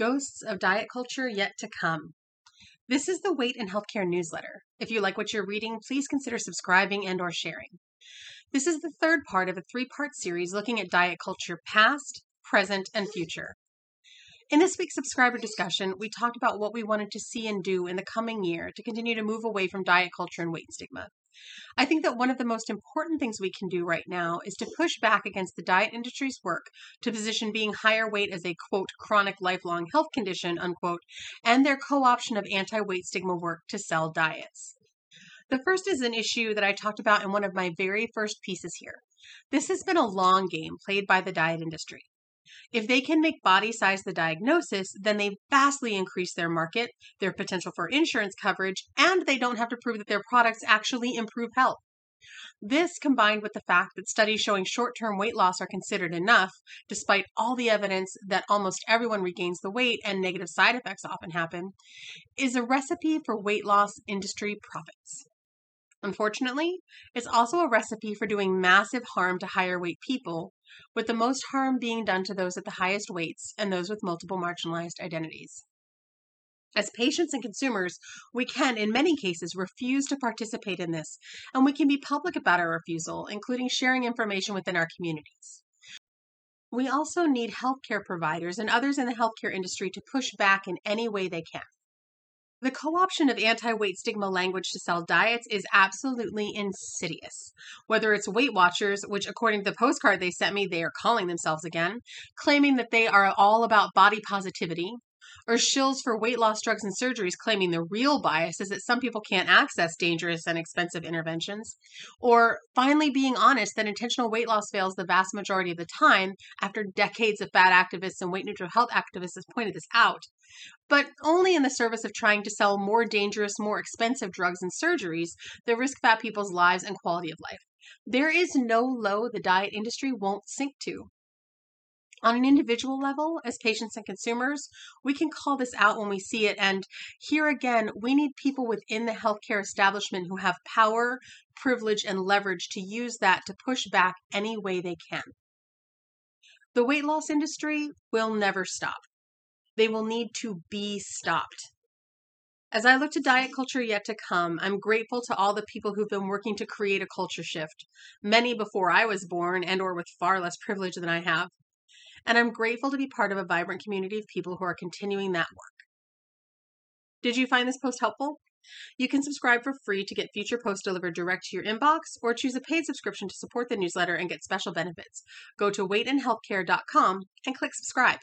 Ghosts of Diet Culture Yet to Come. This is the Weight and Healthcare newsletter. If you like what you're reading, please consider subscribing and or sharing. This is the third part of a three-part series looking at diet culture past, present, and future. In this week's subscriber discussion, we talked about what we wanted to see and do in the coming year to continue to move away from diet culture and weight stigma. I think that one of the most important things we can do right now is to push back against the diet industry's work to position being higher weight as a quote chronic lifelong health condition unquote and their co-option of anti-weight stigma work to sell diets. The first is an issue that I talked about in one of my very first pieces here. This has been a long game played by the diet industry. If they can make body size the diagnosis, then they vastly increase their market, their potential for insurance coverage, and they don't have to prove that their products actually improve health. This, combined with the fact that studies showing short term weight loss are considered enough, despite all the evidence that almost everyone regains the weight and negative side effects often happen, is a recipe for weight loss industry profits. Unfortunately, it's also a recipe for doing massive harm to higher weight people, with the most harm being done to those at the highest weights and those with multiple marginalized identities. As patients and consumers, we can, in many cases, refuse to participate in this, and we can be public about our refusal, including sharing information within our communities. We also need healthcare providers and others in the healthcare industry to push back in any way they can. The co option of anti weight stigma language to sell diets is absolutely insidious. Whether it's Weight Watchers, which, according to the postcard they sent me, they are calling themselves again, claiming that they are all about body positivity, or shills for weight loss drugs and surgeries claiming the real bias is that some people can't access dangerous and expensive interventions, or finally being honest that intentional weight loss fails the vast majority of the time after decades of fat activists and weight neutral health activists have pointed this out, but only in the service of trying to sell more dangerous, more expensive drugs and surgeries that risk fat people's lives and quality of life. There is no low the diet industry won't sink to. On an individual level, as patients and consumers, we can call this out when we see it. And here again, we need people within the healthcare establishment who have power, privilege, and leverage to use that to push back any way they can. The weight loss industry will never stop. They will need to be stopped. As I look to diet culture yet to come, I'm grateful to all the people who've been working to create a culture shift, many before I was born and or with far less privilege than I have and I'm grateful to be part of a vibrant community of people who are continuing that work. Did you find this post helpful? You can subscribe for free to get future posts delivered direct to your inbox or choose a paid subscription to support the newsletter and get special benefits. Go to weightandhealthcare.com and click subscribe.